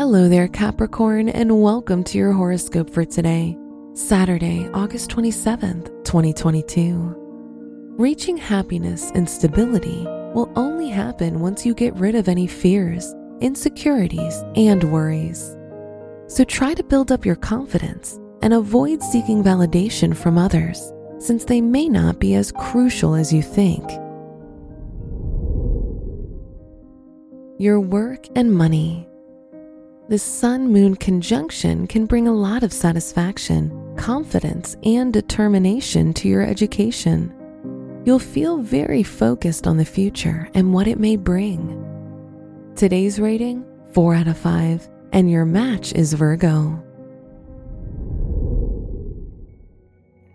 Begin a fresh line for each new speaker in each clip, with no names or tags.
Hello there, Capricorn, and welcome to your horoscope for today, Saturday, August 27th, 2022. Reaching happiness and stability will only happen once you get rid of any fears, insecurities, and worries. So try to build up your confidence and avoid seeking validation from others, since they may not be as crucial as you think. Your work and money. The Sun Moon conjunction can bring a lot of satisfaction, confidence, and determination to your education. You'll feel very focused on the future and what it may bring. Today's rating 4 out of 5, and your match is Virgo.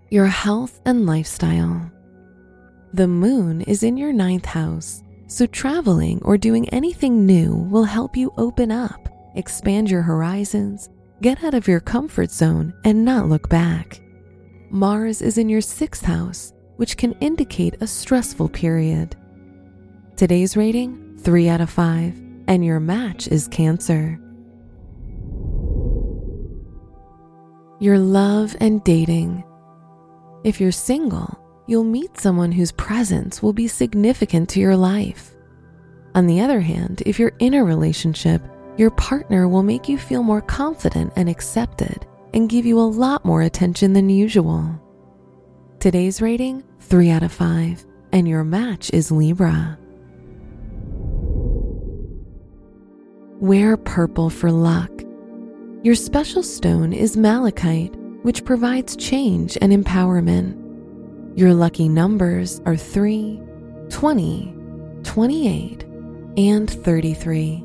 Your health and lifestyle. The moon is in your ninth house, so traveling or doing anything new will help you open up expand your horizons, get out of your comfort zone, and not look back. Mars is in your sixth house, which can indicate a stressful period. Today's rating 3 out of 5, and your match is Cancer. Your love and dating. If you're single, you'll meet someone whose presence will be significant to your life. On the other hand, if you're in a relationship, your partner will make you feel more confident and accepted and give you a lot more attention than usual. Today's rating 3 out of 5, and your match is Libra. Wear purple for luck. Your special stone is malachite, which provides change and empowerment. Your lucky numbers are 3, 20, 28, and 33.